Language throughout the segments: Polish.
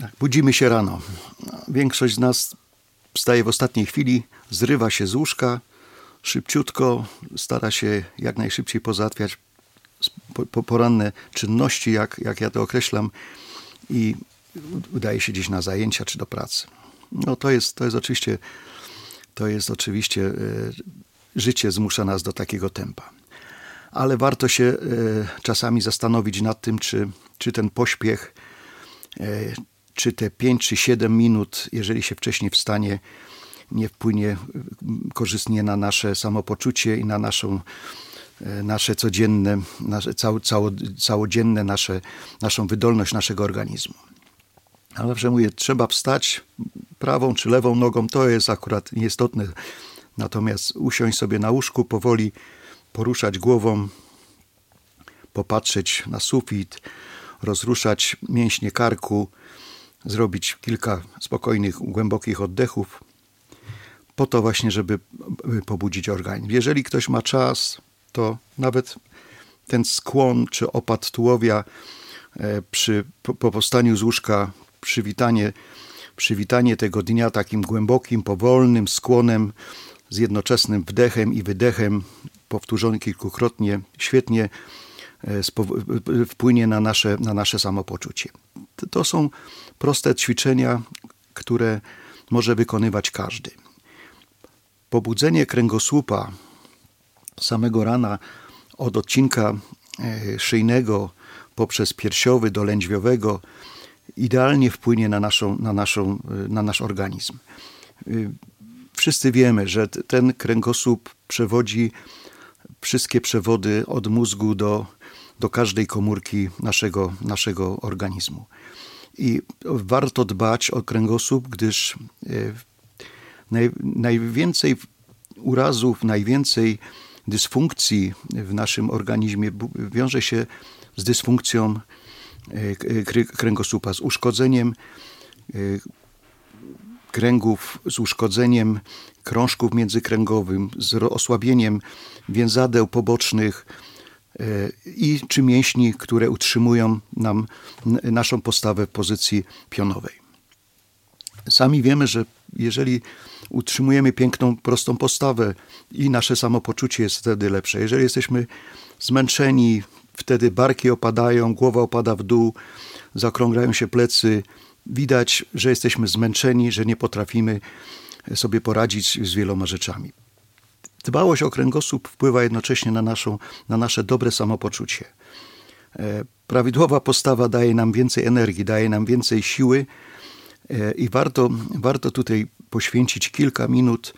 Tak, budzimy się rano. Większość z nas wstaje w ostatniej chwili, zrywa się z łóżka, szybciutko stara się jak najszybciej pozałatwiać poranne czynności, jak, jak ja to określam, i udaje się gdzieś na zajęcia czy do pracy. No to jest, to jest oczywiście, to jest oczywiście, e, życie zmusza nas do takiego tempa. Ale warto się e, czasami zastanowić nad tym, czy, czy ten pośpiech, e, czy te 5 czy 7 minut, jeżeli się wcześniej wstanie, nie wpłynie korzystnie na nasze samopoczucie i na naszą E, nasze codzienne, nasze, cało, cało, całodzienne nasze, naszą wydolność naszego organizmu. Ale zawsze mówię, trzeba wstać prawą czy lewą nogą, to jest akurat nieistotne. Natomiast usiąść sobie na łóżku, powoli poruszać głową, popatrzeć na sufit, rozruszać mięśnie karku, zrobić kilka spokojnych, głębokich oddechów, po to właśnie, żeby pobudzić organizm. Jeżeli ktoś ma czas, to nawet ten skłon czy opad tułowia e, przy, po, po powstaniu z łóżka, przywitanie, przywitanie tego dnia takim głębokim, powolnym skłonem z jednoczesnym wdechem i wydechem, powtórzony kilkukrotnie, świetnie e, wpłynie na nasze, na nasze samopoczucie. To są proste ćwiczenia, które może wykonywać każdy. Pobudzenie kręgosłupa samego rana od odcinka e, szyjnego poprzez piersiowy do lędźwiowego idealnie wpłynie na, naszą, na, naszą, e, na nasz organizm. E, wszyscy wiemy, że ten kręgosłup przewodzi wszystkie przewody od mózgu do, do każdej komórki naszego, naszego organizmu. I warto dbać o kręgosłup, gdyż naj, najwięcej urazów, najwięcej dysfunkcji w naszym organizmie wiąże się z dysfunkcją e, kręgosłupa, z uszkodzeniem e, kręgów, z uszkodzeniem krążków międzykręgowym, z osłabieniem więzadeł pobocznych e, i czy mięśni, które utrzymują nam naszą postawę w pozycji pionowej. Sami wiemy, że jeżeli utrzymujemy piękną, prostą postawę i nasze samopoczucie jest wtedy lepsze. Jeżeli jesteśmy zmęczeni, wtedy barki opadają, głowa opada w dół, zakrągrają się plecy. Widać, że jesteśmy zmęczeni, że nie potrafimy sobie poradzić z wieloma rzeczami. Dbałość o kręgosłup wpływa jednocześnie na, naszą, na nasze dobre samopoczucie. E, prawidłowa postawa daje nam więcej energii, daje nam więcej siły, E, I warto, warto tutaj poświęcić kilka minut,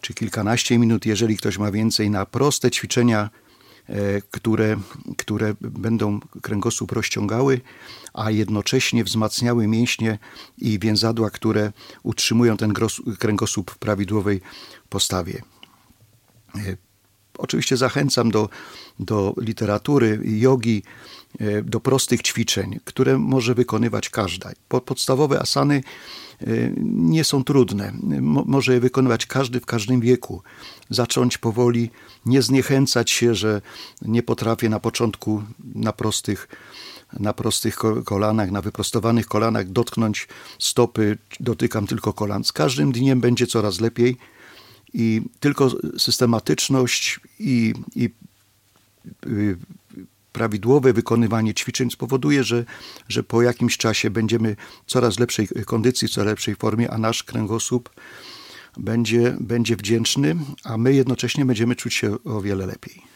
czy kilkanaście minut, jeżeli ktoś ma więcej, na proste ćwiczenia, e, które, które będą kręgosłup rozciągały, a jednocześnie wzmacniały mięśnie i więzadła, które utrzymują ten kręgosłup w prawidłowej postawie. E, oczywiście zachęcam do, do literatury, jogi, E, do prostych ćwiczeń, które może wykonywać każda. Podstawowe asany e, nie są trudne. Może je wykonywać każdy w każdym wieku. Zacząć powoli, nie zniechęcać się, że nie potrafię na początku na prostych, na prostych kolanach, na wyprostowanych kolanach dotknąć stopy, dotykam tylko kolan. Z każdym dniem będzie coraz lepiej i tylko systematyczność i, i y, prawidłowe wykonywanie ćwiczeń spowoduje, że, że po jakimś czasie będziemy w coraz lepszej kondycji, w coraz lepszej formie, a nasz kręgosłup będzie, będzie wdzięczny, a my jednocześnie będziemy czuć się o wiele lepiej.